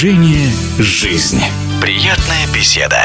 Движение «Жизнь». Приятная беседа.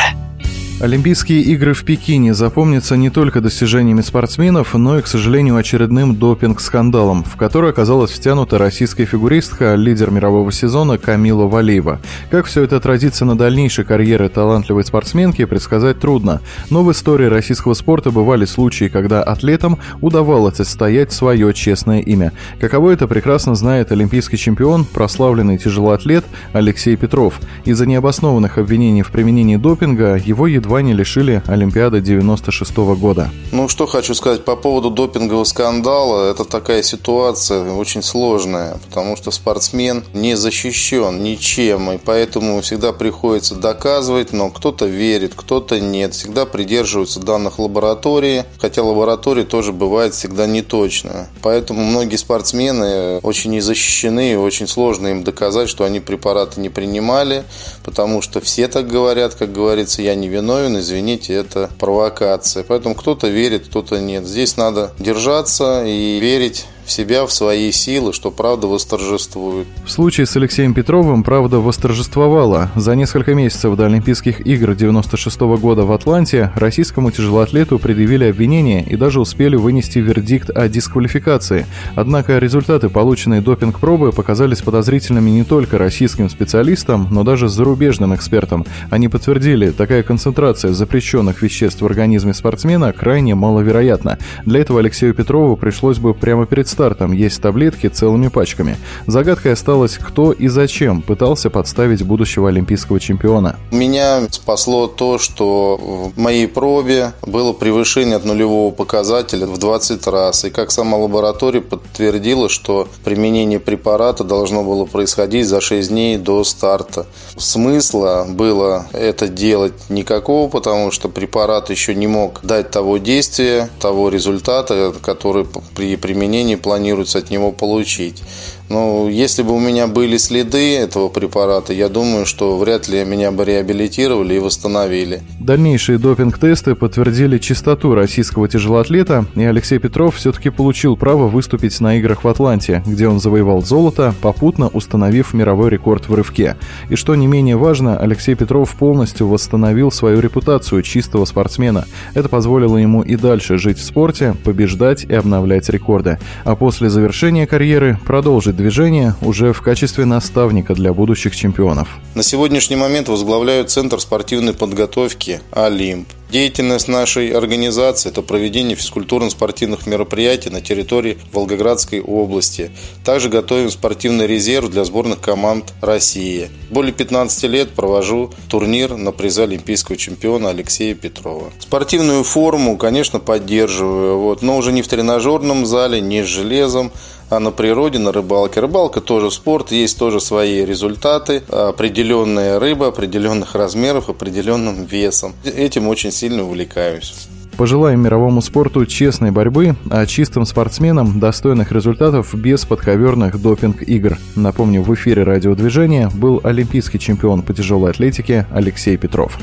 Олимпийские игры в Пекине запомнятся не только достижениями спортсменов, но и, к сожалению, очередным допинг-скандалом, в который оказалась втянута российская фигуристка, лидер мирового сезона Камила Валиева. Как все это отразится на дальнейшей карьере талантливой спортсменки, предсказать трудно. Но в истории российского спорта бывали случаи, когда атлетам удавалось отстоять свое честное имя. Каково это прекрасно знает олимпийский чемпион, прославленный тяжелоатлет Алексей Петров. Из-за необоснованных обвинений в применении допинга его едва едва не лишили Олимпиады 96 -го года. Ну, что хочу сказать по поводу допингового скандала. Это такая ситуация очень сложная, потому что спортсмен не защищен ничем, и поэтому всегда приходится доказывать, но кто-то верит, кто-то нет. Всегда придерживаются данных лаборатории, хотя лаборатория тоже бывает всегда неточная. Поэтому многие спортсмены очень не защищены, и очень сложно им доказать, что они препараты не принимали, потому что все так говорят, как говорится, я не виновен виновен, извините, это провокация. Поэтому кто-то верит, кто-то нет. Здесь надо держаться и верить в себя, в свои силы, что правда восторжествует. В случае с Алексеем Петровым правда восторжествовала. За несколько месяцев до Олимпийских игр 96 -го года в Атланте российскому тяжелоатлету предъявили обвинения и даже успели вынести вердикт о дисквалификации. Однако результаты, полученные допинг-пробы, показались подозрительными не только российским специалистам, но даже зарубежным экспертам. Они подтвердили, такая концентрация запрещенных веществ в организме спортсмена крайне маловероятна. Для этого Алексею Петрову пришлось бы прямо перед стартом есть таблетки целыми пачками. Загадкой осталось, кто и зачем пытался подставить будущего олимпийского чемпиона. Меня спасло то, что в моей пробе было превышение от нулевого показателя в 20 раз. И как сама лаборатория подтвердила, что применение препарата должно было происходить за 6 дней до старта. Смысла было это делать никакого, потому что препарат еще не мог дать того действия, того результата, который при применении планируется от него получить. Но если бы у меня были следы этого препарата, я думаю, что вряд ли меня бы реабилитировали и восстановили. Дальнейшие допинг-тесты подтвердили чистоту российского тяжелоатлета, и Алексей Петров все-таки получил право выступить на играх в Атланте, где он завоевал золото, попутно установив мировой рекорд в рывке. И что не менее важно, Алексей Петров полностью восстановил свою репутацию чистого спортсмена. Это позволило ему и дальше жить в спорте, побеждать и обновлять рекорды. А после завершения карьеры продолжить движение уже в качестве наставника для будущих чемпионов. На сегодняшний момент возглавляю Центр спортивной подготовки «Олимп». Деятельность нашей организации – это проведение физкультурно-спортивных мероприятий на территории Волгоградской области. Также готовим спортивный резерв для сборных команд России. Более 15 лет провожу турнир на призы олимпийского чемпиона Алексея Петрова. Спортивную форму, конечно, поддерживаю, вот, но уже не в тренажерном зале, не с железом, а на природе, на рыбалке. Рыбалка тоже спорт, есть тоже свои результаты, определенная рыба, определенных размеров, определенным весом. Этим очень сильно увлекаюсь. Пожелаем мировому спорту честной борьбы, а чистым спортсменам достойных результатов без подковерных допинг-игр. Напомню, в эфире радиодвижения был олимпийский чемпион по тяжелой атлетике Алексей Петров.